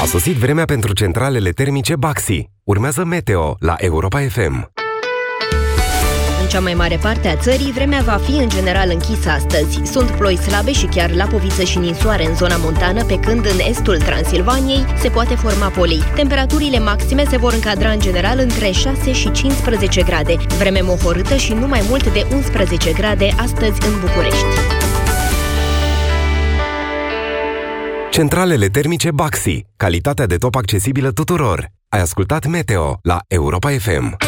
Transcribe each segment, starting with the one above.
A sosit vremea pentru centralele termice Baxi. Urmează Meteo la Europa FM. În cea mai mare parte a țării, vremea va fi în general închisă astăzi. Sunt ploi slabe și chiar lapoviță și ninsoare în zona montană, pe când în estul Transilvaniei se poate forma polei. Temperaturile maxime se vor încadra în general între 6 și 15 grade. Vreme mohorâtă și nu mai mult de 11 grade astăzi în București. Centralele termice Baxi. Calitatea de top accesibilă tuturor. Ai ascultat Meteo la Europa FM.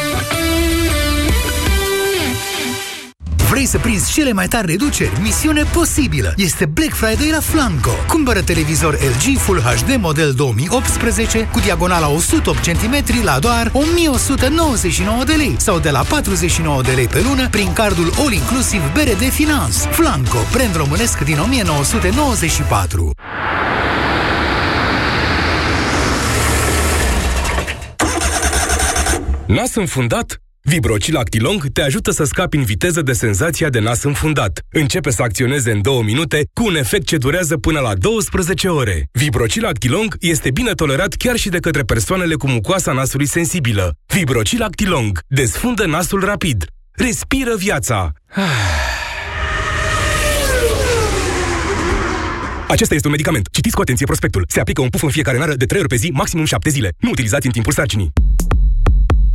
Vrei să prinzi cele mai tari reduceri? Misiune posibilă! Este Black Friday la Flanco. Cumpără televizor LG Full HD model 2018 cu diagonala 108 cm la doar 1199 de lei sau de la 49 de lei pe lună prin cardul All Inclusive BRD Finance. Flanco, brand românesc din 1994. Nas înfundat? Vibrocil Actilong te ajută să scapi în viteză de senzația de nas înfundat. Începe să acționeze în două minute cu un efect ce durează până la 12 ore. Vibrocil Actilong este bine tolerat chiar și de către persoanele cu mucoasa nasului sensibilă. Vibrocil Actilong desfundă nasul rapid. Respiră viața. Acesta este un medicament. Citiți cu atenție prospectul. Se aplică un puf în fiecare nară de 3 ori pe zi, maximum 7 zile. Nu utilizați în timpul sarcinii.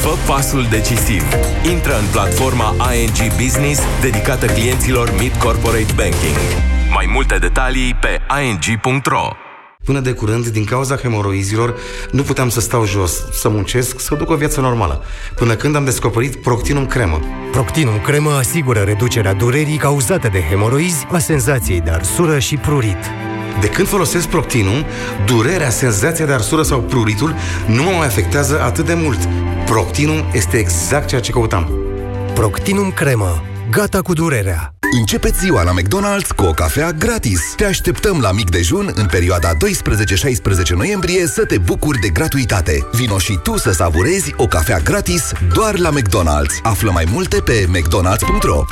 Fă pasul decisiv. Intră în platforma ING Business dedicată clienților Mid Corporate Banking. Mai multe detalii pe ing.ro Până de curând, din cauza hemoroizilor, nu puteam să stau jos, să muncesc, să duc o viață normală. Până când am descoperit Proctinum Cremă. Proctinum Cremă asigură reducerea durerii cauzate de hemoroizi, a senzației de arsură și prurit. De când folosesc Proctinum, durerea, senzația de arsură sau pruritul nu mă mai afectează atât de mult. Proctinum este exact ceea ce căutam. Proctinum Cremă. Gata cu durerea. Începeți ziua la McDonald's cu o cafea gratis. Te așteptăm la mic dejun în perioada 12-16 noiembrie să te bucuri de gratuitate. Vino și tu să savurezi o cafea gratis doar la McDonald's. Află mai multe pe mcdonalds.ro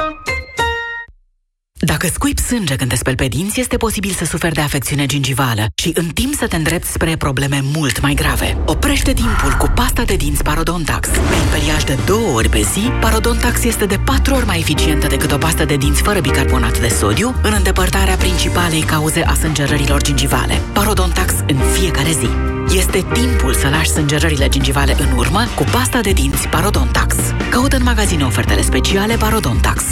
dacă scuip sânge când te speli pe dinți, este posibil să suferi de afecțiune gingivală și în timp să te îndrepți spre probleme mult mai grave. Oprește timpul cu pasta de dinți Parodontax. Prin periaj de două ori pe zi, Parodontax este de patru ori mai eficientă decât o pastă de dinți fără bicarbonat de sodiu în îndepărtarea principalei cauze a sângerărilor gingivale. Parodontax în fiecare zi. Este timpul să lași sângerările gingivale în urmă cu pasta de dinți Parodontax. Caută în magazine ofertele speciale Parodontax.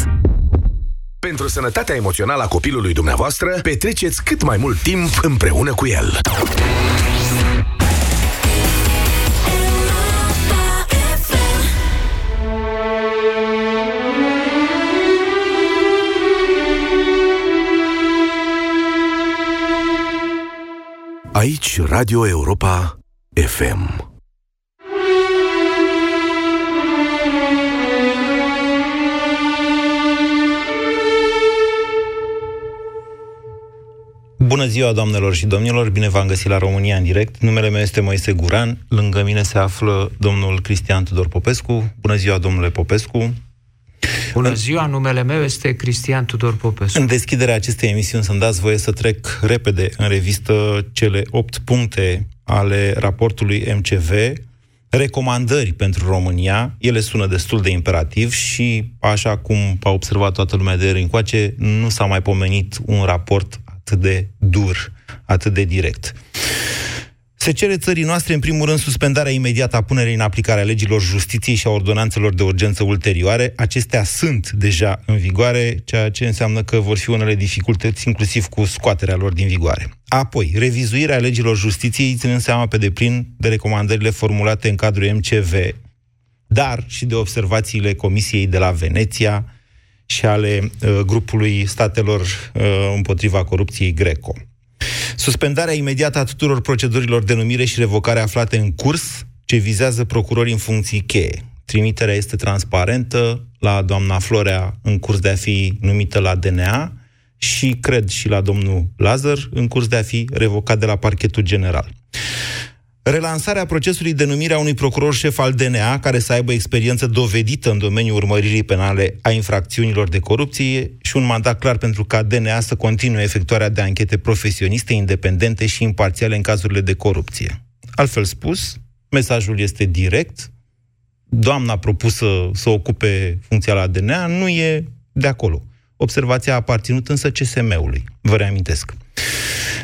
Pentru sănătatea emoțională a copilului dumneavoastră, petreceți cât mai mult timp împreună cu el. Aici Radio Europa FM. Bună ziua, doamnelor și domnilor, bine v-am găsit la România în direct. Numele meu este Moise Guran, lângă mine se află domnul Cristian Tudor Popescu. Bună ziua, domnule Popescu. Bună ziua, numele meu este Cristian Tudor Popescu. În deschiderea acestei emisiuni să-mi dați voie să trec repede în revistă cele opt puncte ale raportului MCV, recomandări pentru România, ele sună destul de imperativ și, așa cum a observat toată lumea de ieri încoace, nu s-a mai pomenit un raport atât de dur, atât de direct. Se cere țării noastre, în primul rând, suspendarea imediată a punerii în aplicare a legilor justiției și a ordonanțelor de urgență ulterioare. Acestea sunt deja în vigoare, ceea ce înseamnă că vor fi unele dificultăți, inclusiv cu scoaterea lor din vigoare. Apoi, revizuirea legilor justiției, ținând seama pe deplin de recomandările formulate în cadrul MCV, dar și de observațiile Comisiei de la Veneția, și ale uh, grupului statelor uh, împotriva corupției Greco. Suspendarea imediată a tuturor procedurilor de numire și revocare aflate în curs, ce vizează procurorii în funcții cheie. Trimiterea este transparentă, la doamna Florea în curs de a fi numită la DNA și cred și la domnul Lazar în curs de a fi revocat de la parchetul general. Relansarea procesului de numire a unui procuror șef al DNA, care să aibă experiență dovedită în domeniul urmăririi penale a infracțiunilor de corupție și un mandat clar pentru ca DNA să continue efectuarea de anchete profesioniste, independente și imparțiale în cazurile de corupție. Altfel spus, mesajul este direct, doamna propusă să ocupe funcția la DNA nu e de acolo. Observația a aparținut însă CSM-ului, vă reamintesc.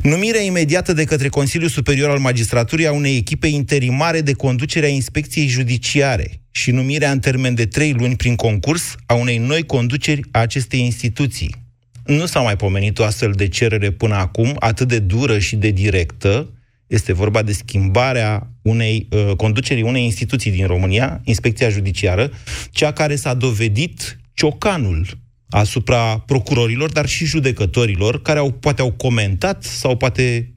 Numirea imediată de către Consiliul Superior al Magistraturii a unei echipe interimare de conducere a inspecției judiciare și numirea în termen de trei luni prin concurs a unei noi conduceri a acestei instituții. Nu s-a mai pomenit o astfel de cerere până acum, atât de dură și de directă. Este vorba de schimbarea unei uh, conducerii unei instituții din România, Inspecția Judiciară, cea care s-a dovedit ciocanul asupra procurorilor, dar și judecătorilor, care au, poate au comentat sau poate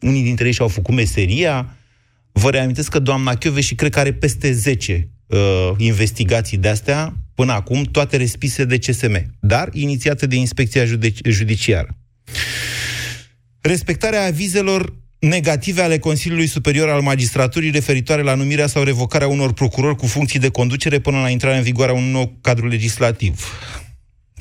unii dintre ei și-au făcut meseria. Vă reamintesc că doamna Chiove și cred că are peste 10 uh, investigații de-astea, până acum, toate respise de CSM, dar inițiate de Inspecția Judici- Judiciară. Respectarea avizelor negative ale Consiliului Superior al Magistraturii referitoare la numirea sau revocarea unor procurori cu funcții de conducere până la intrarea în vigoare a unui nou cadru legislativ.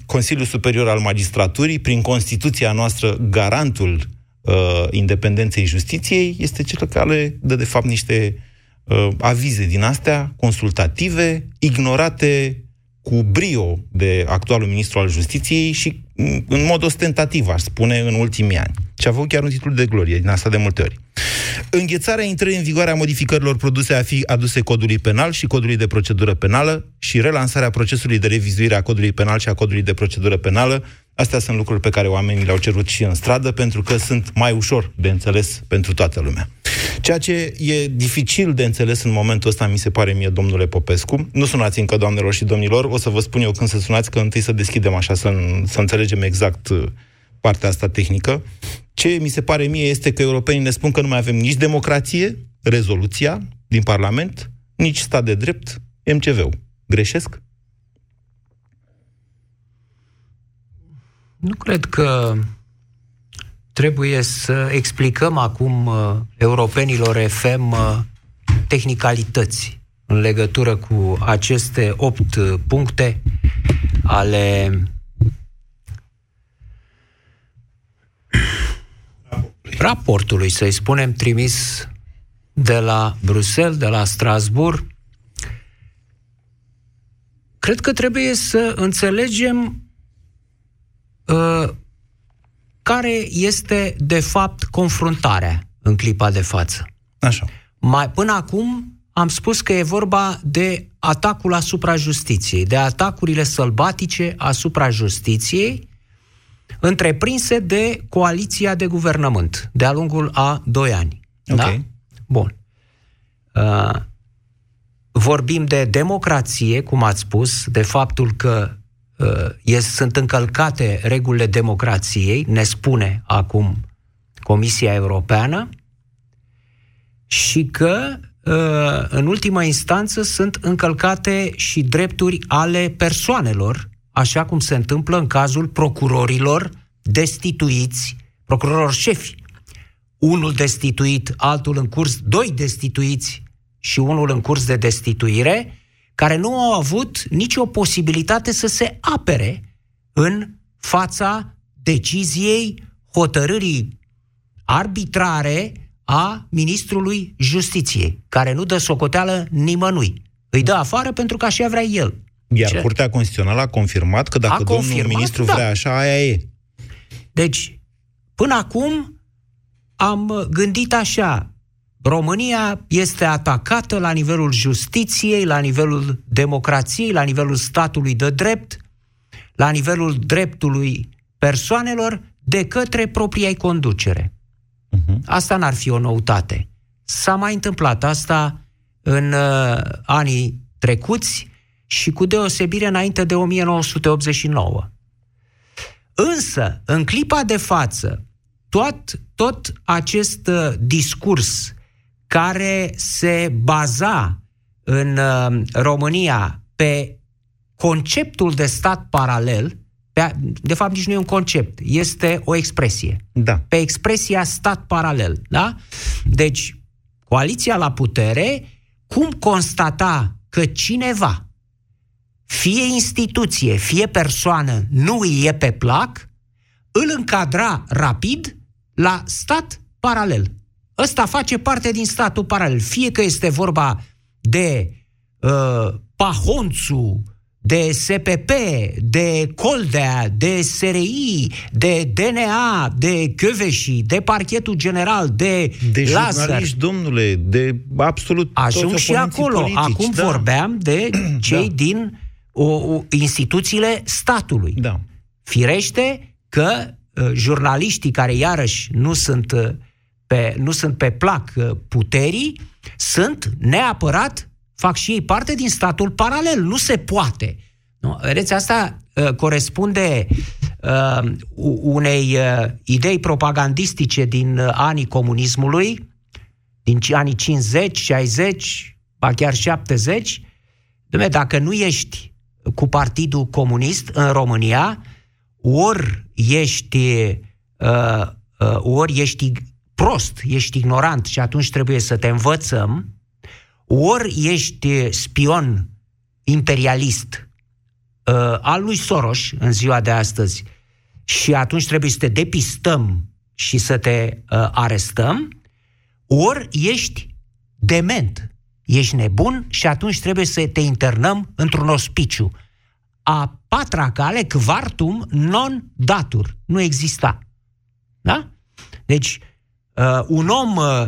Consiliul Superior al Magistraturii, prin Constituția noastră, garantul uh, independenței justiției, este cel care dă, de fapt, niște uh, avize din astea consultative, ignorate cu brio de actualul ministru al justiției și mm, în mod ostentativ, aș spune, în ultimii ani. Și a avut chiar un titlu de glorie din asta de multe ori. Înghețarea intrării în vigoare a modificărilor produse a fi aduse codului penal și codului de procedură penală și relansarea procesului de revizuire a codului penal și a codului de procedură penală. Astea sunt lucruri pe care oamenii le-au cerut și în stradă pentru că sunt mai ușor de înțeles pentru toată lumea. Ceea ce e dificil de înțeles în momentul ăsta, mi se pare mie, domnule Popescu, nu sunați încă, doamnelor și domnilor, o să vă spun eu când să sunați, că întâi să deschidem așa, să, să înțelegem exact uh, partea asta tehnică. Ce mi se pare mie este că europenii ne spun că nu mai avem nici democrație, rezoluția din Parlament, nici stat de drept, MCV-ul. Greșesc? Nu cred că trebuie să explicăm acum uh, europenilor FM uh, tehnicalități în legătură cu aceste opt uh, puncte ale raportului, să-i spunem, trimis de la Bruxelles, de la Strasbourg. Cred că trebuie să înțelegem uh, care este, de fapt, confruntarea în clipa de față. Așa. Mai, până acum am spus că e vorba de atacul asupra justiției, de atacurile sălbatice asupra justiției, întreprinse de coaliția de guvernământ de-a lungul a doi ani. Ok. Da? Bun. Uh, vorbim de democrație, cum ați spus, de faptul că uh, sunt încălcate regulile democrației, ne spune acum Comisia Europeană, și că uh, în ultima instanță sunt încălcate și drepturi ale persoanelor, așa cum se întâmplă în cazul procurorilor destituiți, procurorilor șefi. Unul destituit, altul în curs, doi destituiți și unul în curs de destituire, care nu au avut nicio posibilitate să se apere în fața deciziei, hotărârii arbitrare a ministrului justiției, care nu dă socoteală nimănui. Îi dă afară pentru că așa vrea el. Iar Ce? Curtea Constituțională a confirmat că dacă A domnul confirmat, ministru da. vrea așa, aia e. Deci, până acum am gândit așa, România este atacată la nivelul justiției, la nivelul democrației, la nivelul statului de drept, la nivelul dreptului persoanelor de către propria conducere. Asta n-ar fi o noutate. S-a mai întâmplat asta în uh, anii trecuți și cu deosebire înainte de 1989. Însă, în clipa de față, tot, tot acest uh, discurs care se baza în uh, România pe conceptul de stat paralel, pe, de fapt nici nu e un concept, este o expresie. Da. Pe expresia stat paralel, da? Deci, coaliția la putere, cum constata că cineva, fie instituție, fie persoană, nu îi e pe plac, îl încadra rapid la stat paralel. Ăsta face parte din statul paralel. Fie că este vorba de uh, Pahonțu, de SPP, de Coldea, de SRI, de DNA, de Căveși, de Parchetul General, de, De Lazar. jurnaliști, domnule, de absolut Ajung toți și oponenții acolo. Politici, Acum da. vorbeam de cei Da. din o, o, instituțiile statului. Da. Firește că uh, jurnaliștii care iarăși nu sunt uh, pe, nu sunt pe plac uh, puterii, sunt neapărat, fac și ei parte din statul paralel. Nu se poate. Nu? Vedeți, asta uh, corespunde uh, u- unei uh, idei propagandistice din uh, anii comunismului, din ci- anii 50, 60, ba chiar 70. Dumne, dacă nu ești cu Partidul Comunist în România, ori ești, uh, uh, ori ești prost, ești ignorant și atunci trebuie să te învățăm, ori ești spion imperialist uh, al lui Soros în ziua de astăzi și atunci trebuie să te depistăm și să te uh, arestăm, ori ești dement, ești nebun și atunci trebuie să te internăm într-un ospiciu. A patra cale, quartum non datur, nu exista. Da? Deci, uh, un om uh,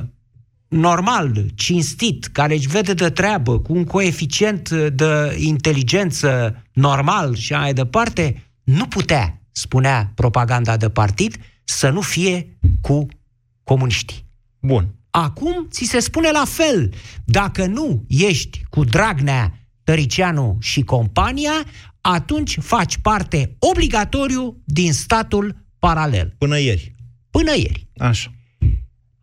normal, cinstit, care își vede de treabă, cu un coeficient de inteligență normal și așa mai departe, nu putea, spunea propaganda de partid, să nu fie cu comuniștii. Bun. Acum ți se spune la fel. Dacă nu ești cu Dragnea, Tăricianu și compania, atunci faci parte obligatoriu din statul paralel. Până ieri. Până ieri. Așa.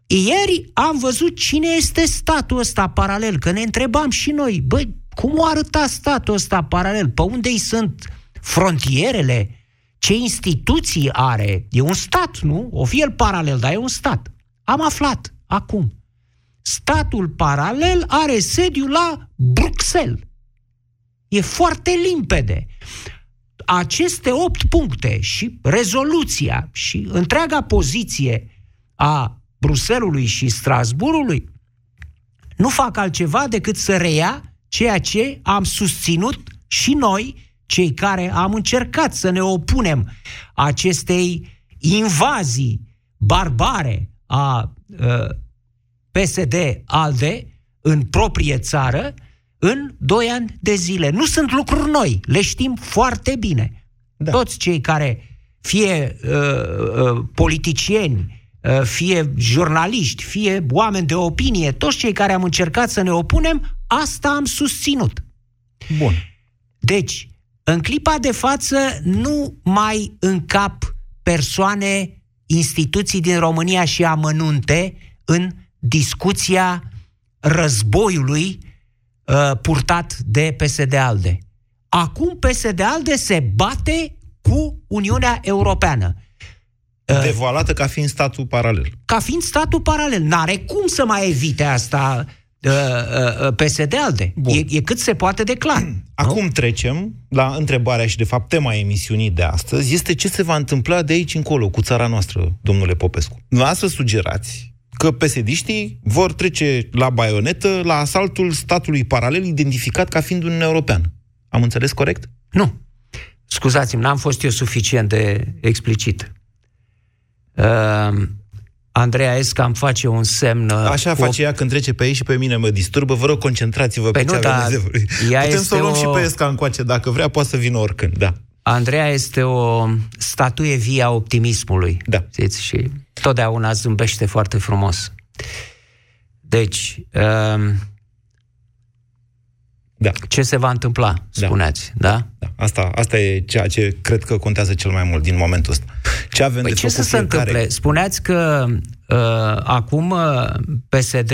Ieri am văzut cine este statul ăsta paralel, că ne întrebam și noi, băi, cum o arăta statul ăsta paralel? Pe unde îi sunt frontierele? Ce instituții are? E un stat, nu? O fi el paralel, dar e un stat. Am aflat acum. Statul paralel are sediu la Bruxelles. E foarte limpede. Aceste opt puncte și rezoluția și întreaga poziție a Bruselului și Strasburului nu fac altceva decât să reia ceea ce am susținut și noi, cei care am încercat să ne opunem acestei invazii barbare a uh, PSD-ALDE în proprie țară în doi ani de zile. Nu sunt lucruri noi, le știm foarte bine. Da. Toți cei care, fie uh, uh, politicieni, uh, fie jurnaliști, fie oameni de opinie, toți cei care am încercat să ne opunem, asta am susținut. Bun. Deci, în clipa de față nu mai încap persoane, instituții din România și amănunte în discuția războiului uh, purtat de PSD-ALDE. Acum PSD-ALDE se bate cu Uniunea Europeană. Devalată ca fiind statul paralel. Ca fiind statul paralel. N-are cum să mai evite asta uh, uh, PSD-ALDE. E, e cât se poate de clar. Acum trecem la întrebarea și, de fapt, tema emisiunii de astăzi este ce se va întâmpla de aici încolo cu țara noastră, domnule Popescu. Noastră sugerați că pesediștii vor trece la baionetă la asaltul statului paralel identificat ca fiind Uniunea Europeană. Am înțeles corect? Nu. Scuzați-mi, n-am fost eu suficient de explicit. Uh, Andreea Esca îmi face un semn... uh, Așa cu face ea când trece pe ei și pe mine mă disturbă. Vă rog, concentrați-vă Păi pe nu, ce avem dar de vorbit. ea Putem este să o luăm o- și pe Esca încoace. Dacă vrea, poate să vină oricând. Da. Andreea este o statuie vie a optimismului. Da. Știți? Și totdeauna zâmbește foarte frumos. Deci, um, da. ce se va întâmpla, spuneați, da? da. Asta, asta e ceea ce cred că contează cel mai mult din momentul ăsta. Ce avem Păi de ce făcut să se fiecare? întâmple? Spuneați că uh, acum uh, PSD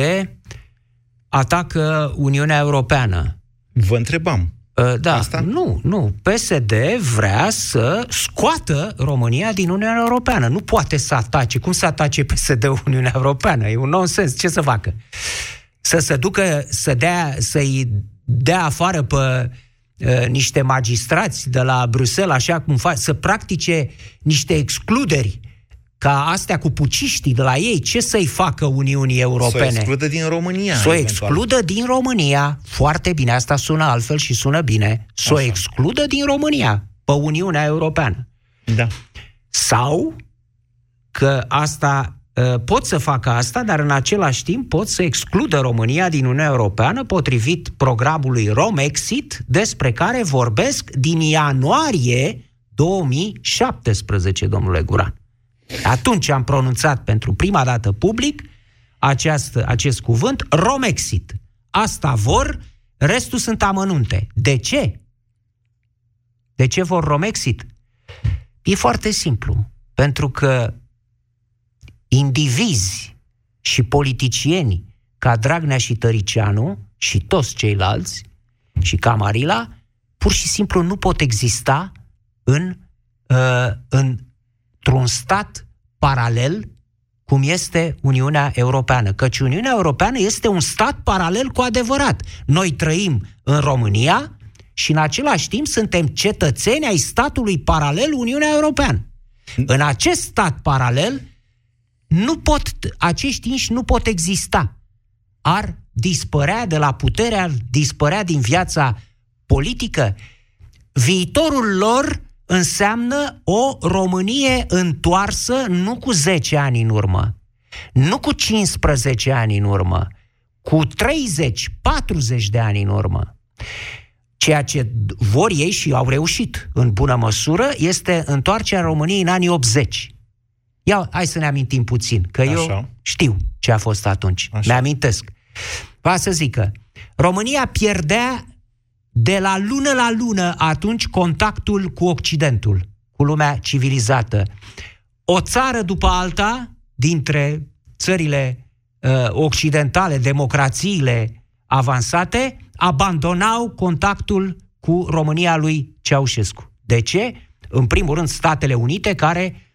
atacă Uniunea Europeană. Vă întrebam. Uh, da, Asta? nu, nu. PSD vrea să scoată România din Uniunea Europeană. Nu poate să atace. Cum să atace PSD-ul Uniunea Europeană? E un nonsens. Ce să facă? Să se ducă, să dea, să-i dea afară pe uh, niște magistrați de la Bruxelles, așa cum fac, să practice niște excluderi ca astea cu puciștii de la ei, ce să-i facă Uniunii Europene? Să o excludă din România. Să o excludă din România. Foarte bine, asta sună altfel și sună bine. Să o excludă din România, pe Uniunea Europeană. Da. Sau că asta ă, pot să facă asta, dar în același timp pot să excludă România din Uniunea Europeană potrivit programului Romexit, despre care vorbesc din ianuarie 2017, domnule Guran. Atunci am pronunțat pentru prima dată public acest, acest cuvânt, Romexit. Asta vor, restul sunt amănunte. De ce? De ce vor Romexit? E foarte simplu. Pentru că indivizi și politicieni ca Dragnea și Tăricianu și toți ceilalți și Camarila pur și simplu nu pot exista în, uh, în într-un stat paralel cum este Uniunea Europeană. Căci Uniunea Europeană este un stat paralel cu adevărat. Noi trăim în România și în același timp suntem cetățeni ai statului paralel Uniunea Europeană. În acest stat paralel nu pot, acești inși nu pot exista. Ar dispărea de la putere, ar dispărea din viața politică. Viitorul lor înseamnă o Românie întoarsă nu cu 10 ani în urmă, nu cu 15 ani în urmă, cu 30-40 de ani în urmă. Ceea ce vor ei și au reușit în bună măsură este întoarcerea României în anii 80. Ia, hai să ne amintim puțin, că Așa. eu știu ce a fost atunci. Așa. Mi-amintesc. Va să zică, România pierdea de la lună la lună atunci contactul cu Occidentul, cu lumea civilizată. O țară după alta, dintre țările uh, occidentale, democrațiile avansate, abandonau contactul cu România lui Ceaușescu. De ce? În primul rând, Statele Unite, care uh,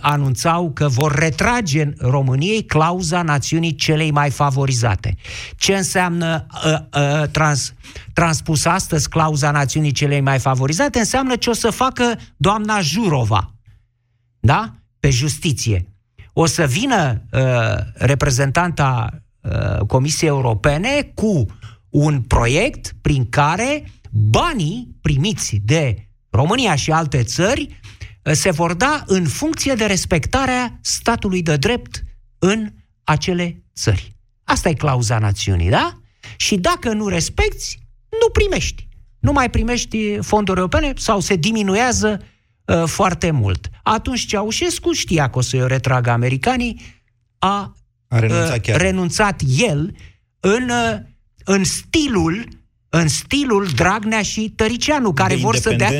anunțau că vor retrage în României clauza națiunii celei mai favorizate. Ce înseamnă uh, uh, trans, transpus astăzi clauza națiunii celei mai favorizate? Înseamnă ce o să facă doamna Jurova, da? Pe justiție. O să vină uh, reprezentanta uh, Comisiei Europene cu un proiect prin care banii primiți de România și alte țări se vor da în funcție de respectarea statului de drept în acele țări. Asta e clauza națiunii, da? Și dacă nu respecti, nu primești. Nu mai primești fonduri europene sau se diminuează uh, foarte mult. Atunci Ceaușescu știa că o să-i o retragă americanii, a, a renunțat, uh, chiar. renunțat el în, uh, în stilul în stilul Dragnea și Tăricianu, care de vor să dea...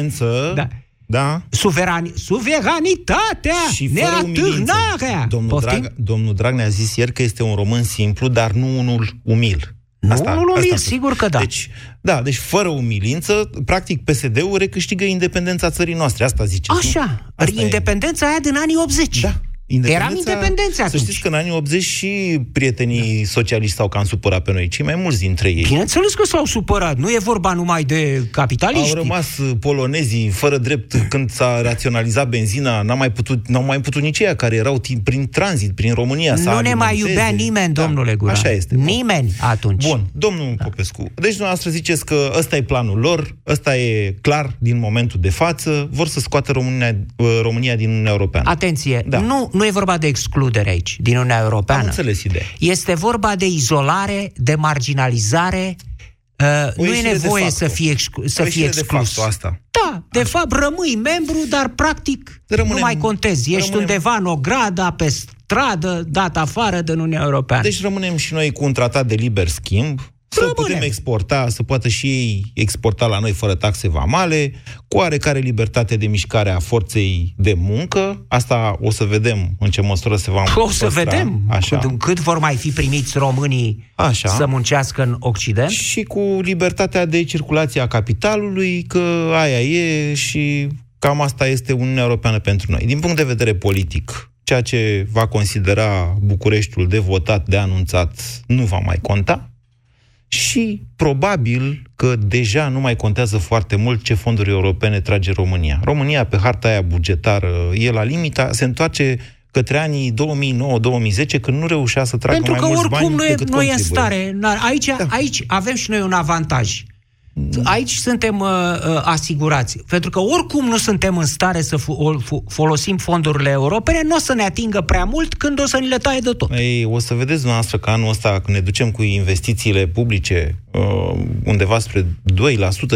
Da da. Suverani, suveranitatea, și neatârnarea. Domnul, Drag, domnul Dragnea a zis ieri că este un român simplu, dar nu unul umil. Nu asta, unul umil, asta sigur că da. Deci, da, deci fără umilință, practic PSD-ul recâștigă independența țării noastre, asta zice. Așa, asta independența e. aia din anii 80. Da. Eram independenți atunci. Să știți că în anii 80 și prietenii da. socialiști s-au cam supărat pe noi, cei mai mulți dintre ei. Bineînțeles că s-au supărat. Nu e vorba numai de capitaliști. Au rămas polonezii fără drept când s-a raționalizat benzina, n-au mai putut, n-au mai putut nici ei care erau prin tranzit, prin România. Nu ne mai iubea nimeni, da. domnule Gura. Așa este. Nimeni atunci. Bun, domnul da. Popescu. Deci dumneavoastră ziceți că ăsta e planul lor, ăsta e clar din momentul de față, vor să scoată România, România din Uniunea Europeană. Atenție, da. nu, nu e vorba de exclu excludere aici, din Uniunea Europeană. Am înțeles ideea. Este vorba de izolare, de marginalizare. Uh, nu e nevoie să fie, exclu- să fie exclus. De asta. Da, de Așa. fapt rămâi membru, dar practic rămânem, nu mai contezi. Ești rămânem... undeva în o grada, pe stradă, dat afară din Uniunea Europeană. Deci rămânem și noi cu un tratat de liber schimb, să Rămânem. putem exporta, să poată și ei exporta la noi fără taxe vamale, cu oarecare libertate de mișcare a forței de muncă. Asta o să vedem în ce măsură se va O să păstra. vedem Așa. cât, cât vor mai fi primiți românii Așa. să muncească în Occident. Și cu libertatea de circulație a capitalului, că aia e și cam asta este Uniunea Europeană pentru noi. Din punct de vedere politic, ceea ce va considera Bucureștiul de votat, de anunțat, nu va mai conta. Și probabil că deja nu mai contează foarte mult ce fonduri europene trage România. România, pe harta aia bugetară, e la limita, se întoarce către anii 2009-2010, când nu reușea să tragă Pentru mai că mulți oricum bani nu e, decât nu e în contribuie. stare. Na, Aici, da. aici avem și noi un avantaj. Aici suntem uh, uh, asigurați. Pentru că oricum nu suntem în stare să fo- fo- folosim fondurile europene, nu o să ne atingă prea mult când o să ni le taie de tot. Ei, o să vedeți dumneavoastră că anul ăsta, când ne ducem cu investițiile publice uh, undeva spre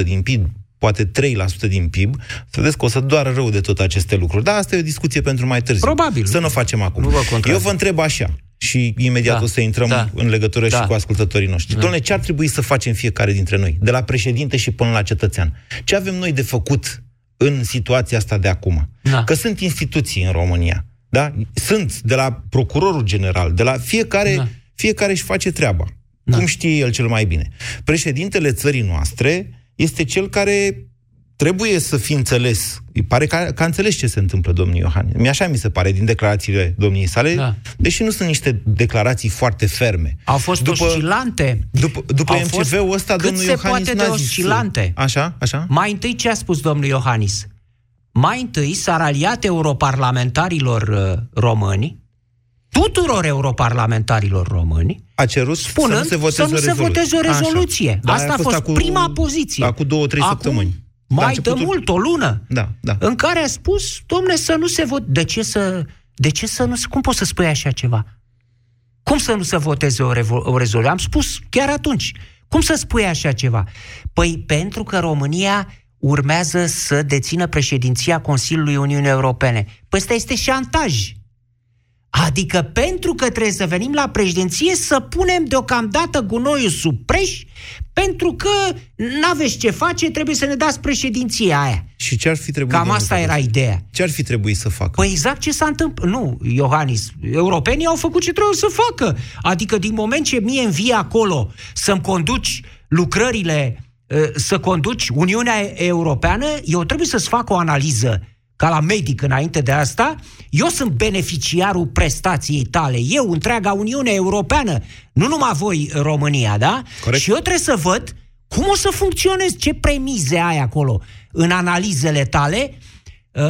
2% din PIB, poate 3% din PIB, să vedeți că o să doară rău de tot aceste lucruri. Dar asta e o discuție pentru mai târziu. Probabil. Să nu o facem acum. Nu vă contrazic. Eu vă întreb așa, și imediat Da. o să intrăm Da. în legătură Da. și cu ascultătorii noștri. Da. Dom'le, ce ar trebui să facem fiecare dintre noi? De la președinte și până la cetățean. Ce avem noi de făcut în situația asta de acum? Da. Că sunt instituții în România. Da? Sunt de la procurorul general, de la fiecare, Da. fiecare își face treaba. Cum știe el cel mai bine. Președintele țării noastre este cel care trebuie să fi înțeles. Îi pare că, că a înțeles ce se întâmplă, domnul Iohannis. Mi așa mi se pare din declarațiile domniei sale, Da. deși nu sunt niște declarații foarte ferme. Au fost După- oscilante. După, după Au fost MCV-ul ăsta, cât domnul se Iohannis poate de n-a zis- oscilante. Așa, așa? Mai întâi ce a spus domnul Iohannis? Mai întâi s-a raliat europarlamentarilor uh, români, tuturor europarlamentarilor români, A cerut spunând să nu se voteze, să nu se o, rezoluție. voteze o Așa. rezoluție. Da, Asta a fost acum- prima poziție. Acum două, trei Acum, săptămâni. Mai La de începutul- mult, o lună, Da, da. în care a spus, domne, să nu se vot. De ce să, de ce să nu se... Cum poți să spui așa ceva? Cum să nu se voteze o, revo- o rezoluție? Am spus chiar atunci. Cum să spui așa ceva? Păi pentru că România urmează să dețină președinția Consiliului Uniunii Europene. Păi ăsta este șantaj. Adică pentru că trebuie să venim la președinție să punem deocamdată gunoiul sub preș, pentru că n-aveți ce face, trebuie să ne dați președinția aia. Și ce ar fi trebuit? Cam domnul asta era Popescu? ideea. Ce ar fi trebuit să facă? Păi exact ce s-a întâmplat. Nu, Iohannis, europenii au făcut ce trebuie să facă. Adică din moment ce mie îmi vii acolo să-mi conduci lucrările, eh, să conduci Uniunea Europeană, eu trebuie să-ți fac o analiză ca la medic înainte de asta, eu sunt beneficiarul prestației tale, eu, întreaga Uniune Europeană, nu numai voi, România, da? Corect. Și eu trebuie să văd cum o să funcționez, ce premize ai acolo în analizele tale, uh,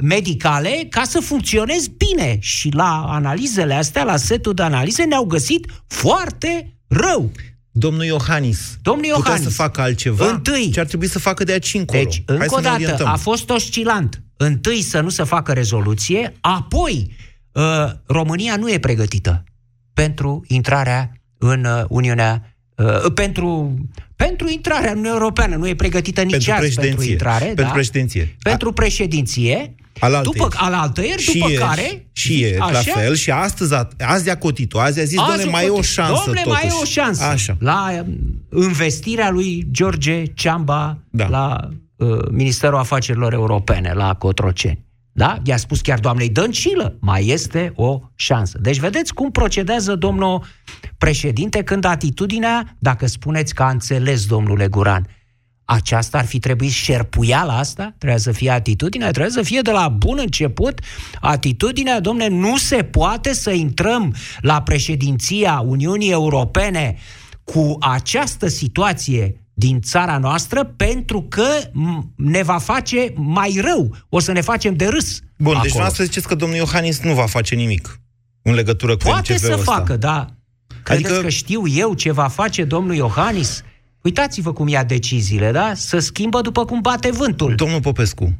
medicale ca să funcționezi bine. Și la analizele astea, la setul de analize, ne-au găsit foarte rău. Domnul Iohannis, Domnul putea Iohannis, să facă altceva? întâi- Ce ar trebui să facă de aici încolo? Deci, Hai încă să o ne dată, orientăm. a fost oscilant. Întâi să nu se facă rezoluție, apoi uh, România nu e pregătită pentru intrarea în uh, Uniunea uh, pentru, pentru intrarea în Uniunea Europeană. Nu e pregătită nici Pentru azi pentru președinție. intrare. Pentru da? președinție. Pentru președinție. Alaltăieri. După alaltăieri, Și după ieri, care... și ieri, la așa, fel, și astăzi, a, azi a cotit-o, azi a zis, Azi domnule, mai e o poate- șansă Domnule, totuși. mai e o șansă. Așa. La um, investirea lui George Ceamba Da. la uh, Ministerul Afacerilor Europene, la Cotroceni. Da? I-a spus chiar doamnei Dăncilă, mai este o șansă. Deci vedeți cum procedează domnul președinte când atitudinea, dacă spuneți că a înțeles domnule Guran, aceasta ar fi trebuit șerpuiala asta? Trebuie să fie atitudinea? Trebuie să fie de la bun început atitudinea, domne, nu se poate să intrăm la președinția Uniunii Europene cu această situație din țara noastră pentru că m- ne va face mai rău. O să ne facem de râs. Bun, acolo. deci dumneavoastră ziceți că domnul Iohannis nu va face nimic în legătură cu Poate MCV-ul să ăsta. facă, da. Credeți Adică- că știu eu ce va face domnul Iohannis? Uitați-vă cum ia deciziile, da? Să schimbă după cum bate vântul. Domnul Popescu,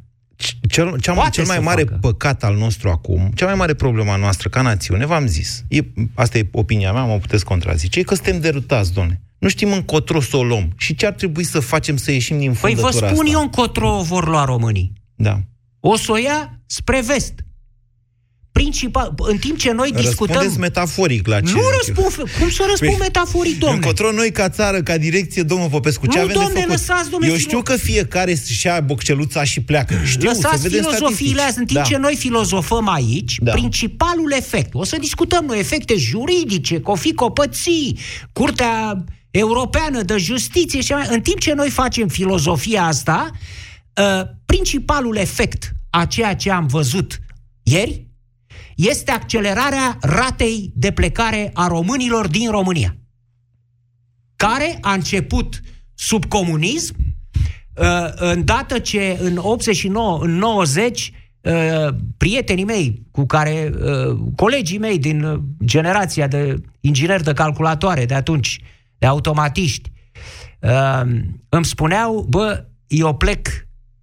cel, cel, Poate cel mai să mare facă. păcat al nostru acum, cea mai mare problema noastră ca națiune, v-am zis, e, asta e opinia mea, mă puteți contrazice, e că suntem derutați, domne. Nu știm încotro să o luăm. Și ce ar trebui să facem să ieșim din Păi vă fundătura spun asta? eu încotro o vor lua românii. Da. O să o ia spre vest. principal, în timp ce noi discutăm... Răspundeți metaforic la ce... Nu răspund, cum să răspund păi, metaforic, domnule? Încotro noi ca țară, ca direcție, domnul Popescu, ce nu, avem domne, de făcut? lăsați, domne, Eu știu că fiecare și ia bocceluța și pleacă. Știu, lăsați filozofiile astea, în timp da. ce noi filozofăm aici, da. principalul efect, o să discutăm noi efecte juridice, că o fi copății, Curtea Europeană de Justiție și în timp ce noi facem filozofia asta, uh, principalul efect a ceea ce am văzut ieri este accelerarea ratei de plecare a românilor din România, care a început sub comunism, uh, în dată ce în 89, în 90, uh, prietenii mei, cu care, uh, colegii mei din generația de ingineri de calculatoare de atunci, de automatiști, îmi spuneau, bă, eu plec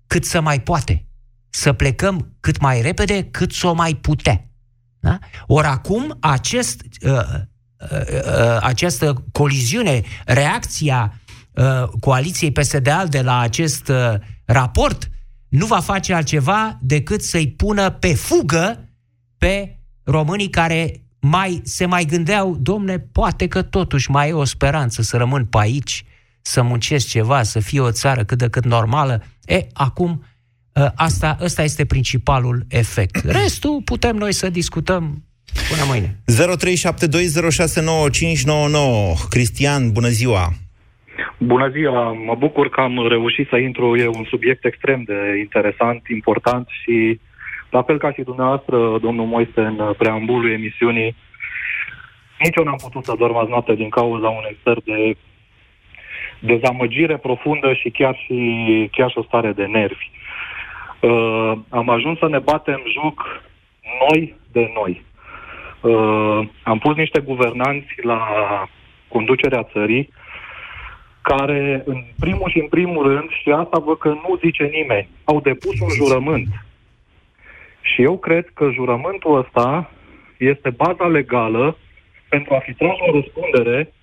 cât să mai poate. Să plecăm cât mai repede, cât să o mai putea. Da? Ori acum acest, uh, uh, uh, această coliziune, reacția uh, coaliției PSD de la acest uh, raport nu va face altceva decât să-i pună pe fugă pe românii care mai se mai gândeau, domne, poate că totuși mai e o speranță să rămân pe aici, să muncesc ceva, să fie o țară cât de cât normală. E, acum Ă, asta, ăsta este principalul efect. Restul putem noi să discutăm până mâine. 0372069599 Cristian, bună ziua! Bună ziua! Mă bucur că am reușit să intru. E un subiect extrem de interesant, important și la fel ca și dumneavoastră, domnul Moise, în preambulul emisiunii, nici eu n-am putut să dorm azi noapte din cauza unei stări de dezamăgire profundă și chiar și, chiar și o stare de nervi. Uh, am ajuns să ne batem joc noi de noi. Uh, am pus niște guvernanți la conducerea țării care, în primul și în primul rând, și asta văd că nu zice nimeni, au depus un jurământ. Și eu cred că jurământul ăsta este baza legală pentru a fi tras o răspundere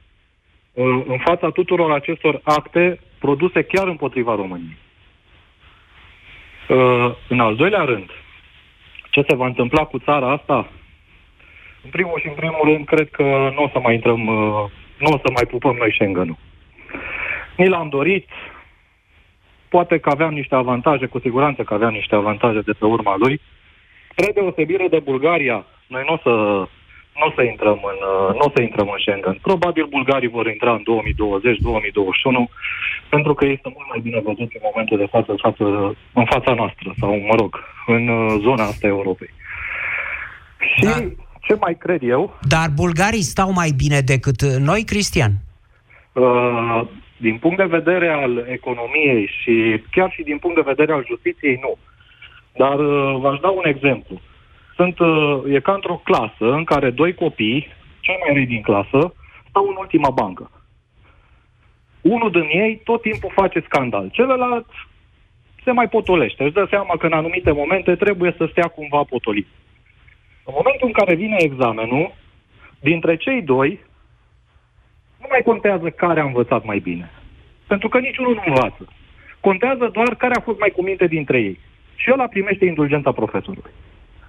uh, în fața tuturor acestor acte produse chiar împotriva României. Uh, în al doilea rând, ce se va întâmpla cu țara asta? În primul și în primul rând, cred că nu o să mai intrăm, uh, nu o să mai pupăm noi Schengen-ul. Ni l-am dorit, poate că aveam niște avantaje, cu siguranță că aveam niște avantaje de pe urma lui. Spre deosebire de Bulgaria, noi nu o să nu o să intrăm în, uh, nu o să intrăm în Schengen. Probabil bulgarii vor intra în 2020-2021, pentru că este mult mai bine văzut în momentul de față, față în fața noastră, sau, mă rog, în uh, zona asta Europei. Și da. ce mai cred eu... Dar bulgarii stau mai bine decât noi, Cristian? Uh, din punct de vedere al economiei și chiar și din punct de vedere al justiției, nu. Dar uh, v-aș da un exemplu. Uh, sunt, uh, e ca într-o clasă în care doi copii, cei mai răi din clasă, stau în ultima bancă. Unul din ei tot timpul face scandal. Celălalt se mai potolește. Își dă seama că în anumite momente trebuie să stea cumva potolit. În momentul în care vine examenul, dintre cei doi, nu mai contează care a învățat mai bine. Pentru că niciunul nu învață. Contează doar care a fost mai cu minte dintre ei. Și ăla primește indulgența profesorului.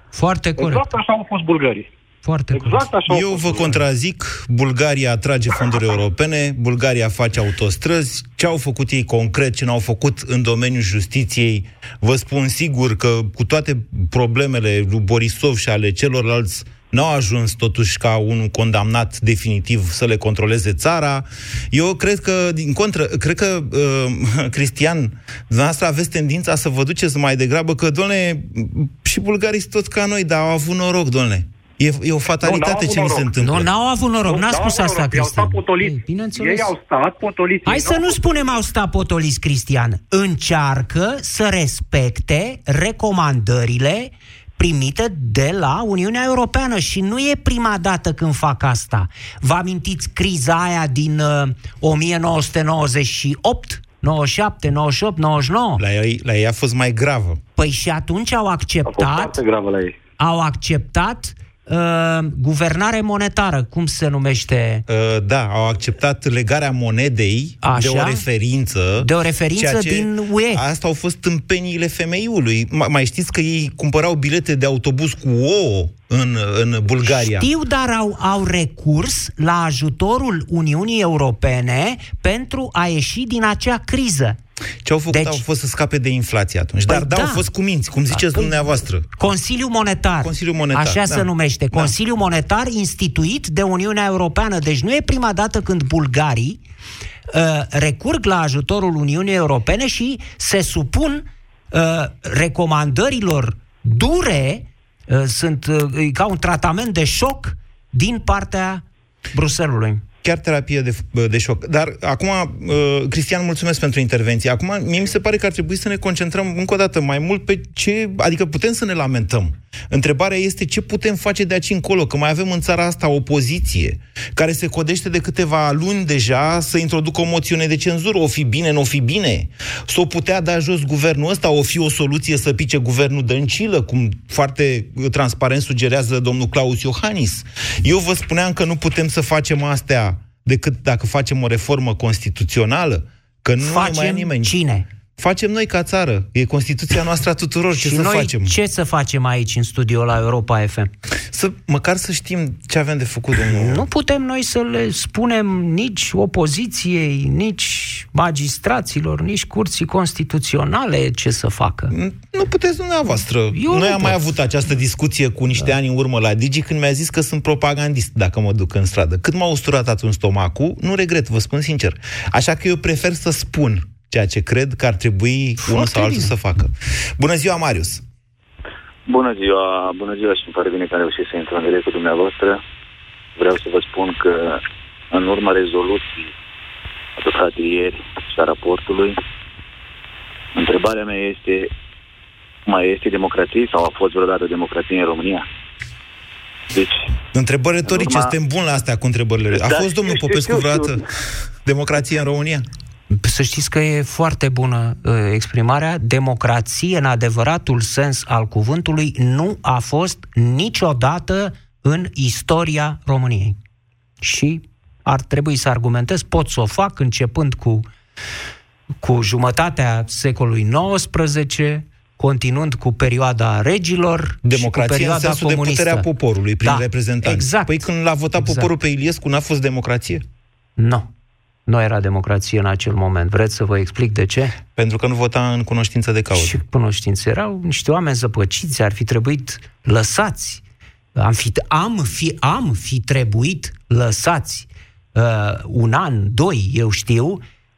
Foarte corect. Exact așa au fost bulgarii. Foarte exact așa Eu vă contrazic, Bulgaria atrage fonduri europene, Bulgaria face autostrăzi, ce au făcut ei concret, ce n-au făcut în domeniul justiției, vă spun sigur că cu toate problemele lui Borisov și ale celorlalți n-au ajuns totuși ca un condamnat definitiv să le controleze țara. Eu cred că, din contră, cred că, uh, Cristian, dumneavoastră aveți tendința să vă duceți mai degrabă că, doamne, și bulgarii sunt toți ca noi, dar au avut noroc, doamne. E, e o fatalitate nu, ce mi se întâmplă. Nu, n-au avut noroc, n-a spus asta, noroc, Cristian. Ei, Ei au stat potoliți. Hai să nu spunem au stat potoliți, Cristian. Încearcă să respecte recomandările primite de la Uniunea Europeană și nu e prima dată când fac asta. Vă amintiți criza aia din uh, 1998? 97, 98, 99? La ei, la ei a fost mai gravă. Păi și atunci au acceptat... A fost gravă la ei. Au acceptat uh, guvernare monetară, cum se numește? Uh, da, au acceptat legarea monedei Așa? de o referință. De o referință ceea ce- din UE. Asta au fost tâmpeniile femeiului. Ma- Mai știți că ei cumpărau bilete de autobuz cu ouă în, în Bulgaria. Știu, dar au, au recurs la ajutorul Uniunii Europene pentru a ieși din acea criză. Ce au făcut deci, au fost să scape de inflație atunci. Păi Dar da, da. au fost cu minți, cum ziceți Păi, dumneavoastră. Consiliul Monetar. Consiliul Monetar, Așa da. se numește. Da. Consiliul Monetar instituit de Uniunea Europeană. Deci nu e prima dată când bulgarii uh, recurg la ajutorul Uniunii Europene și se supun uh, recomandărilor dure, uh, sunt uh, e ca un tratament de șoc din partea Bruselului. Chiar terapie de, de șoc. Dar acum, uh, Cristian, mulțumesc pentru intervenție. Acum, mie mi se pare că ar trebui să ne concentrăm încă o dată mai mult pe ce... Adică putem să ne lamentăm. Întrebarea este ce putem face de aici încolo, că mai avem în țara asta o opoziție care se codește de câteva luni deja să introducă o moțiune de cenzură. O fi bine, nu o fi bine. Să o putea da jos guvernul ăsta, o fi o soluție să pice guvernul Dăncilă, cum foarte transparent sugerează domnul Claus Iohannis. Eu vă spuneam că nu putem să facem astea decât dacă facem o reformă constituțională, că nu ne mai e Facem nimeni. cine? Facem noi ca țară. E Constituția noastră a tuturor. Ce și să noi facem? ce să facem aici în studio la Europa FM? Să, măcar să știm ce avem de făcut, domnul. Nu putem noi să le spunem nici opoziției, nici magistraților, nici curții constituționale ce să facă. Nu puteți dumneavoastră. Eu Noi nu am pot. mai avut această discuție cu niște da. ani în urmă la Digi când mi-a zis că sunt propagandist dacă mă duc în stradă. Cât m-a usturat atunci stomacul, nu regret, vă spun sincer. Așa că eu prefer să spun ceea ce cred că ar trebui Foarte unul sau altul bine. să facă. Bună ziua, Marius! Bună ziua, bună ziua și îmi pare bine că am reușit să intru în direct cu dumneavoastră. Vreau să vă spun că în urma rezoluției adoptate ieri și a raportului, întrebarea mea este mai este democrație sau a fost vreodată democrație în România? Deci, Întrebări retorice, urma- suntem buni la astea cu întrebările. A Da, fost domnul știu, Popescu știu, știu. vreodată democrație în România? Să știți că e foarte bună uh, exprimarea. Democrație, în adevăratul sens al cuvântului, nu a fost niciodată în istoria României. Și ar trebui să argumentez, pot să o fac începând cu, cu jumătatea secolului XIX, continuând cu perioada regilor și cu Democrație în perioada sensul de comunistă. puterea poporului prin Da, reprezentanți. Exact. Păi când l-a votat Exact. poporul pe Iliescu, n-a fost democrație? Nu. Nu era democrație în acel moment. Vreți să vă explic de ce? Pentru că nu vota în cunoștință de cauză. Și cunoștință. Erau niște oameni zăpăciți, ar fi trebuit lăsați. Am fi, am fi, am fi trebuit lăsați uh, un an, doi, eu știu,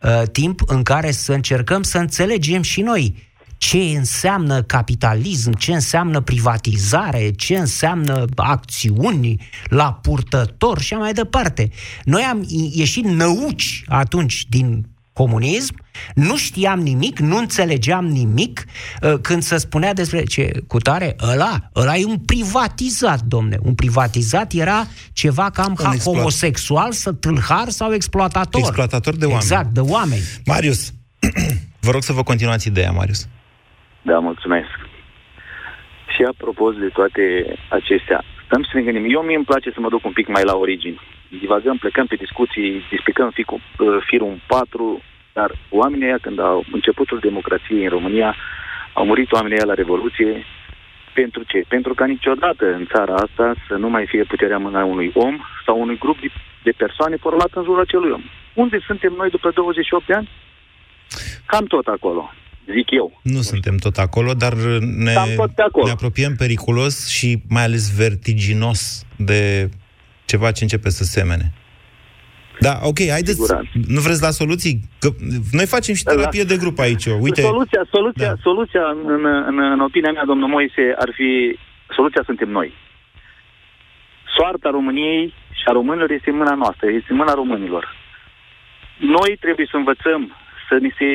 uh, timp în care să încercăm să înțelegem și noi ce înseamnă capitalism, ce înseamnă privatizare, ce înseamnă acțiuni la purtător și așa mai departe. Noi am i- ieșit năuci atunci din comunism, nu știam nimic, nu înțelegeam nimic uh, când se spunea despre ce cu tare, ăla, ăla e un privatizat, domne. Un privatizat era ceva cam Un ha- exploat- homosexual, să tâlhar sau exploatator. Exploatator de oameni. Exact, de oameni. Marius, vă rog să vă continuați ideea, Marius. Da, mulțumesc. Și apropo de toate acestea, stăm să ne gândim. Eu mie îmi place să mă duc un pic mai la origini. Divagăm, plecăm pe discuții, dispicăm fi cu, uh, firul în patru, dar oamenii ăia, când au începutul democrației în România, au murit oamenii ăia la Revoluție. Pentru ce? Pentru ca niciodată în țara asta să nu mai fie puterea în mâna unui om sau unui grup de, de persoane porlat în jurul acelui om. Unde suntem noi după 28 de ani? Cam tot acolo, zic eu. Nu suntem tot acolo, dar ne, Cam tot pe acolo. ne apropiem periculos și mai ales vertiginos de ceva ce începe să semene. Da, ok, haideți, Siguranță. nu vreți la soluții? Că noi facem și terapie de grup aici. Uite, Soluția, soluția, Da. soluția în, în, în opinia mea, domnul Moise, ar fi... Soluția suntem noi. Soarta României și a românilor este în mâna noastră, este în mâna românilor. Noi trebuie să învățăm să ni se...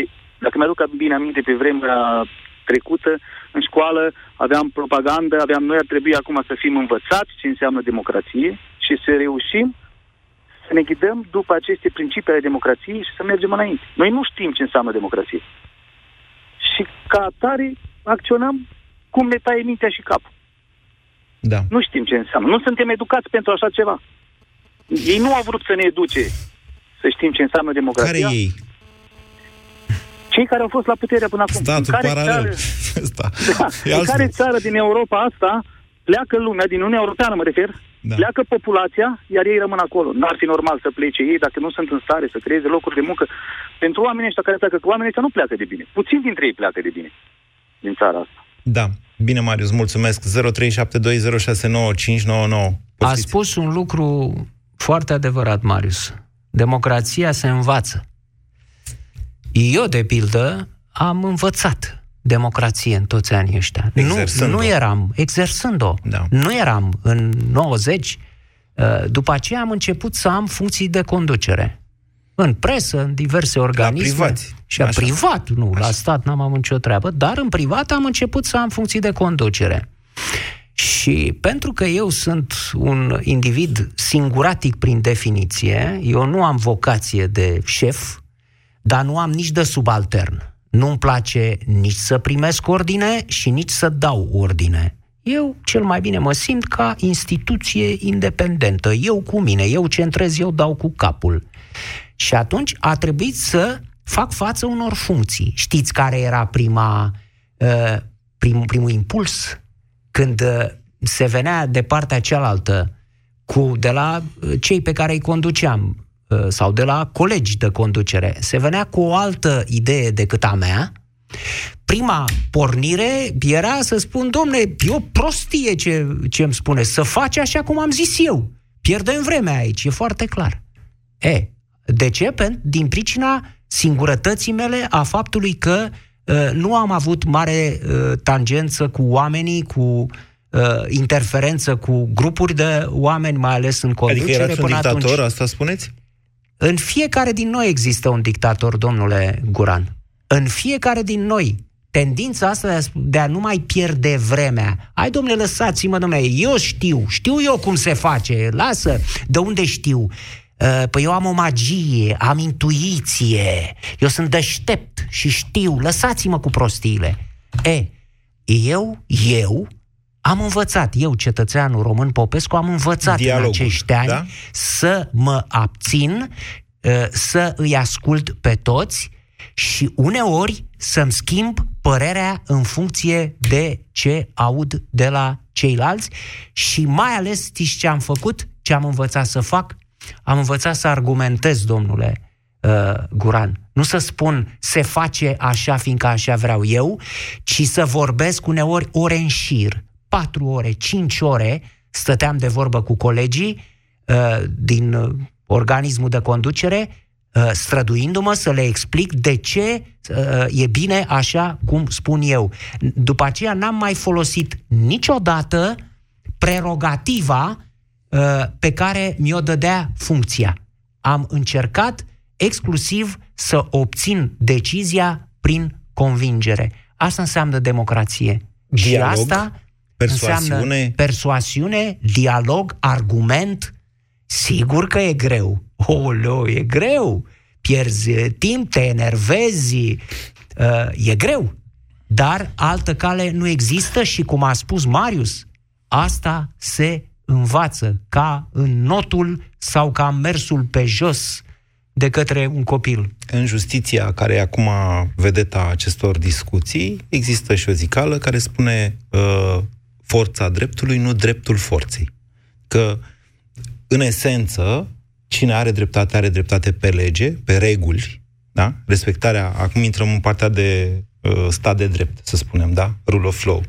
Dacă mi-aduc bine aminte pe vremea trecută, în școală aveam propagandă, aveam noi ar trebui acum să fim învățați ce înseamnă democrație și să reușim să ne ghidăm după aceste principii ale democrației și să mergem înainte. Noi nu știm ce înseamnă democrație. Și ca atare acționăm cum ne taie mintea și capul. Da. Nu știm ce înseamnă. Nu suntem educați pentru așa ceva. Ei nu au vrut să ne educe să știm ce înseamnă democrația. Care ei? Cei care au fost la putere până acum. Statul în care paralel. Țară, Asta. da, E în alt care stat. țară din Europa asta pleacă lumea, din Uniunea Europeană mă refer, Da. pleacă populația, iar ei rămân acolo. N-ar fi normal să plece ei dacă nu sunt în stare să creeze locuri de muncă pentru oamenii ăștia care pleacă, că oamenii ăștia nu pleacă de bine. Puțin dintre ei pleacă de bine din țara asta. Da. Bine, Marius, mulțumesc. 0372069599. A spus un lucru foarte adevărat, Marius. Democrația se învață. Eu, de pildă, am învățat democrație în toți anii ăștia. Nu, Exersând-o. nu eram, exersând-o. Da. Nu eram în 90. uh, După aceea am început să am funcții de conducere. În presă, în diverse organisme. privați. Și a Așa. privat, nu, la stat n-am avut nicio treabă, dar în privat am început să am funcții de conducere. Și pentru că eu sunt un individ singuratic prin definiție, eu nu am vocație de șef, dar nu am nici de subaltern. Nu-mi place nici să primesc ordine și nici să dau ordine. Eu cel mai bine mă simt ca instituție independentă. Eu cu mine, eu centrez, eu dau cu capul. Și atunci a trebuit să fac față unor funcții. Știți care era prima, uh, prim, primul impuls? Când uh, se venea de partea cealaltă cu, de la uh, cei pe care îi conduceam uh, sau de la colegi de conducere, se venea cu o altă idee decât a mea, prima pornire era să spun, domne, e o prostie ce, ce îmi spune, să faci așa cum am zis eu. Pierdem vremea aici, e foarte clar. E, de ce? Pen- din pricina singurătății mele, a faptului că uh, nu am avut mare uh, tangență cu oamenii, cu uh, interferență cu grupuri de oameni, mai ales în conducere Adică erați un până dictator, atunci. asta spuneți? În fiecare din noi există un dictator, domnule Guran. În fiecare din noi. Tendința asta de a, sp- de a nu mai pierde vremea. Hai, domnule, lăsați-mă, domnule, eu știu, știu eu cum se face, lasă, de unde știu? Uh, Păi eu am o magie, am intuiție, eu sunt deștept și știu, lăsați-mă cu prostiile. E, eu, eu, am învățat, eu, cetățeanul român Popescu, am învățat Dialogul, în acești ani da? să mă abțin, uh, să îi ascult pe toți și uneori să-mi schimb părerea în funcție de ce aud de la ceilalți și mai ales știți ce am făcut, ce am învățat să fac? Am învățat să argumentez, domnule uh, Guran. Nu să spun se face așa fiindcă așa vreau eu, ci să vorbesc uneori ore în șir, patru ore, cinci ore, stăteam de vorbă cu colegii uh, din uh, organismul de conducere, uh, străduindu-mă să le explic de ce uh, e bine așa cum spun eu. După aceea n-am mai folosit niciodată prerogativa uh, pe care mi-o dădea funcția. Am încercat exclusiv să obțin decizia prin convingere. Asta înseamnă democrație. și Dialog, asta persoasiune. înseamnă persoasiune, dialog, argument. Sigur că e greu. Oleo, e greu. Pierzi eh, timp, te enervezi, uh, e greu. Dar altă cale nu există și, cum a spus Marius, asta se învață ca în notul sau ca în mersul pe jos de către un copil. În justiția care e acum vedeta acestor discuții, există și o zicală care spune uh, forța dreptului, nu dreptul forței. Că, în esență, cine are dreptate, are dreptate pe lege, pe reguli, da? Respectarea, acum intrăm în partea de uh, stat de drept, să spunem, da? Rule of law.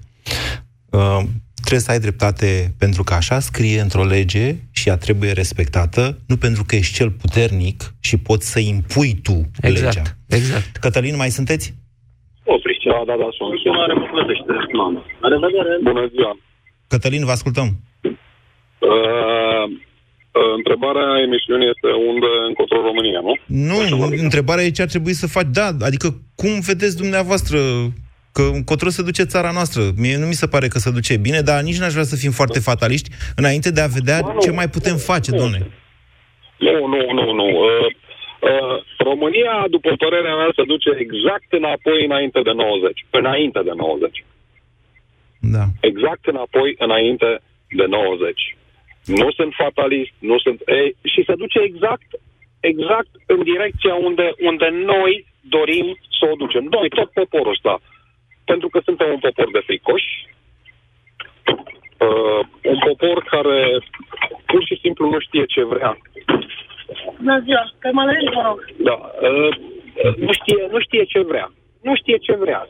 Uh, trebuie să ai dreptate pentru că așa scrie într-o lege și ea trebuie respectată, nu pentru că ești cel puternic și poți să impui tu Exact, legea. exact. Cătălin, mai sunteți? Opriște. Da, da, da, sunt. Sunare mă plătește. La revedere. Bună ziua. Cătălin, vă ascultăm. Uh, uh, întrebarea emisiunii este unde încotro România, nu? Nu, întrebarea e ce ar trebui să faci. Da, adică cum vedeți dumneavoastră că încotro se duce țara noastră? Mie nu mi se pare că se duce bine, dar nici n-aș vrea să fim foarte fataliști înainte de a vedea ce mai putem face, domne. Nu, nu, nu, nu. Uh, uh, România, după părerea mea, se duce exact înapoi înainte de 90. Înainte de 90. Da. Exact înapoi înainte de 90. Nu sunt fatalist, nu sunt... Ei, și se duce exact, exact în direcția unde, unde noi dorim să o ducem. Noi, tot poporul ăsta. Pentru că suntem un popor de fricoși, uh, un popor care pur și simplu nu știe ce vrea. Bună ziua, că mă vă rog. Da. Uh, nu, știe, nu știe ce vrea. Nu știe ce vrea.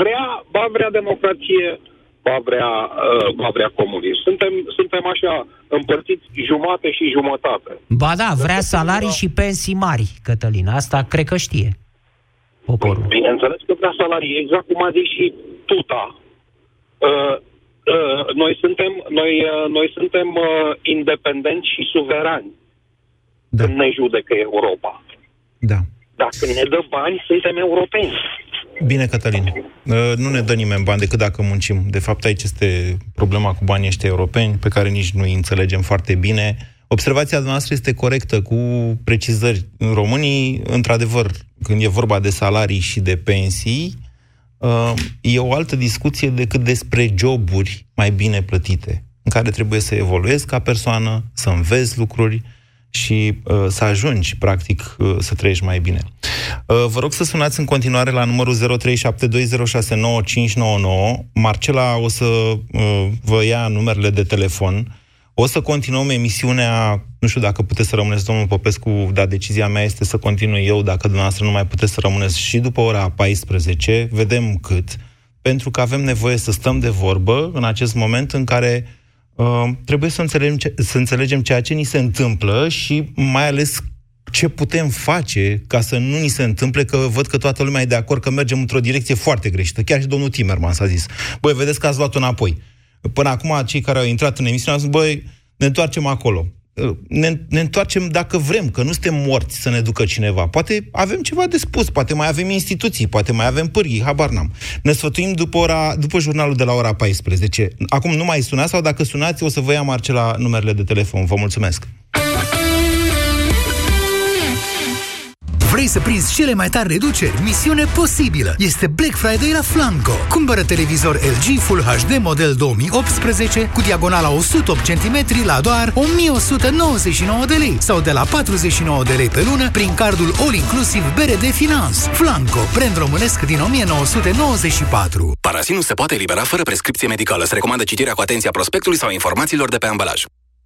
Vrea, ba vrea democrație, va vrea, uh, va vrea comunism. Suntem, suntem așa împărțiți jumate și jumătate. Ba da, vrea salarii și pensii mari, Cătălin. Asta cred că știe poporul. Bineînțeles că vrea salarii, exact cum a zis și Tuta. Uh, uh, noi suntem, noi, uh, noi suntem uh, independenți și suverani da. când ne judecă Europa. Da. Dacă ne dă bani, suntem europeni. Bine, Cătălin. Uh, nu ne dă nimeni bani decât dacă muncim. De fapt, aici este problema cu banii ăștia europeni, pe care nici nu îi înțelegem foarte bine. Observația noastră este corectă, cu precizări. În Românii, într-adevăr, când e vorba de salarii și de pensii, uh, e o altă discuție decât despre joburi mai bine plătite, în care trebuie să evoluezi ca persoană, să înveți lucruri, și uh, să ajungi, practic, uh, să trăiești mai bine. Uh, vă rog să sunați în continuare la numărul 0372069599. Marcela o să uh, vă ia numerele de telefon. O să continuăm emisiunea, nu știu dacă puteți să rămâneți, domnul Popescu, dar decizia mea este să continui eu, dacă dumneavoastră nu mai puteți să rămâneți și după ora 14, vedem cât, pentru că avem nevoie să stăm de vorbă în acest moment în care Uh, trebuie să înțelegem, ce, să înțelegem ceea ce ni se întâmplă și mai ales ce putem face ca să nu ni se întâmple, că văd că toată lumea e de acord că mergem într-o direcție foarte greșită. Chiar și domnul Timerman s-a zis. Băi, vedeți că ați luat-o înapoi. Până acum, cei care au intrat în emisiune au zis, băi, ne întoarcem acolo ne, ne întoarcem dacă vrem, că nu suntem morți să ne ducă cineva. Poate avem ceva de spus, poate mai avem instituții, poate mai avem pârghii, habar n-am. Ne sfătuim după, ora, după jurnalul de la ora 14. Acum nu mai sunați sau dacă sunați o să vă ia Marcela numerele de telefon. Vă mulțumesc! Vrei să prinzi cele mai tari reduceri? Misiune posibilă! Este Black Friday la Flanco. Cumpără televizor LG Full HD model 2018 cu diagonala 108 cm la doar 1199 de lei sau de la 49 de lei pe lună prin cardul All Inclusive BRD Finance. Flanco, brand românesc din 1994. Parasinul se poate elibera fără prescripție medicală. Se recomandă citirea cu atenția prospectului sau informațiilor de pe ambalaj.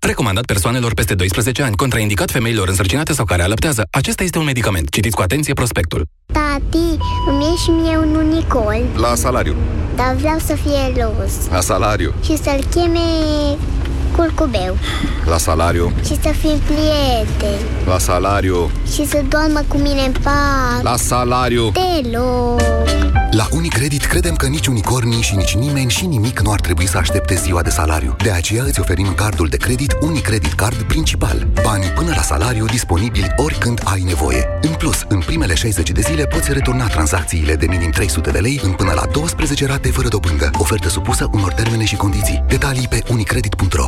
Recomandat persoanelor peste 12 ani, contraindicat femeilor însărcinate sau care alăptează. Acesta este un medicament. Citiți cu atenție prospectul. Tati, îmi e și mie un unicol. La salariu. Dar vreau să fie roz. La salariu. Și să-l cheme curcubeu. La salariu. Și să fim prieteni. La salariu. Și să doarmă cu mine în pat. La salariu. Deloc. La Unicredit credem că nici unicornii și nici nimeni și nimic nu ar trebui să aștepte ziua de salariu. De aceea îți oferim cardul de credit Unicredit Card principal. Banii până la salariu disponibili oricând ai nevoie. În plus, în primele 60 de zile poți returna tranzacțiile de minim 300 de lei în până la 12 rate fără dobândă. Ofertă supusă unor termene și condiții. Detalii pe unicredit.ro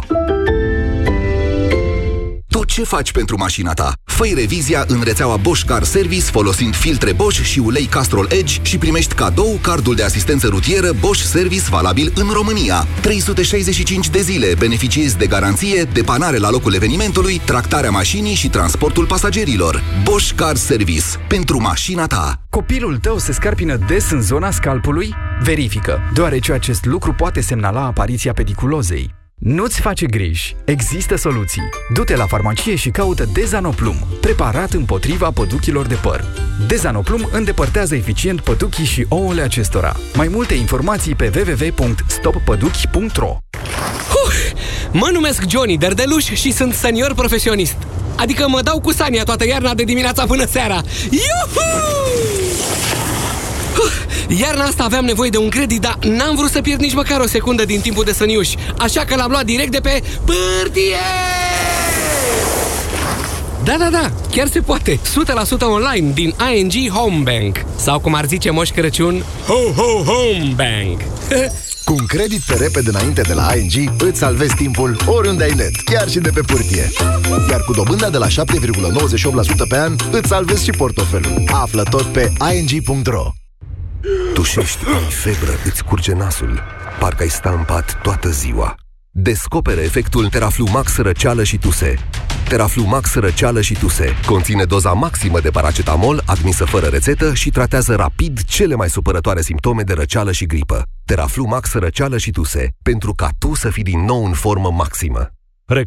tot ce faci pentru mașina ta. fă revizia în rețeaua Bosch Car Service folosind filtre Bosch și ulei Castrol Edge și primești cadou cardul de asistență rutieră Bosch Service valabil în România. 365 de zile beneficiezi de garanție, depanare la locul evenimentului, tractarea mașinii și transportul pasagerilor. Bosch Car Service. Pentru mașina ta. Copilul tău se scarpină des în zona scalpului? Verifică, deoarece acest lucru poate semnala apariția pediculozei. Nu-ți face griji. Există soluții. Du-te la farmacie și caută Dezanoplum, preparat împotriva păduchilor de păr. Dezanoplum îndepărtează eficient păduchii și ouăle acestora. Mai multe informații pe www.stoppăduchi.ro uh, Mă numesc Johnny Derdeluș și sunt senior profesionist. Adică mă dau cu Sania toată iarna de dimineața până seara. Iuhu! Iarna asta aveam nevoie de un credit, dar n-am vrut să pierd nici măcar o secundă din timpul de săniuș. Așa că l-am luat direct de pe pârtie! Da, da, da, chiar se poate. 100% online din ING Home Bank. Sau cum ar zice Moș Crăciun, Ho, ho, Home Bank. Cu un credit pe repede înainte de la ING, îți salvezi timpul oriunde ai net, chiar și de pe pârtie. Iar cu dobânda de la 7,98% pe an, îți salvezi și portofelul. Află tot pe ing.ro Tușești, ai febră, îți curge nasul. Parcă ai sta în pat toată ziua. Descoperă efectul Teraflu Max răceală și tuse. Teraflu Max răceală și tuse conține doza maximă de paracetamol admisă fără rețetă și tratează rapid cele mai supărătoare simptome de răceală și gripă. Teraflu Max răceală și tuse, pentru ca tu să fii din nou în formă maximă. Recom-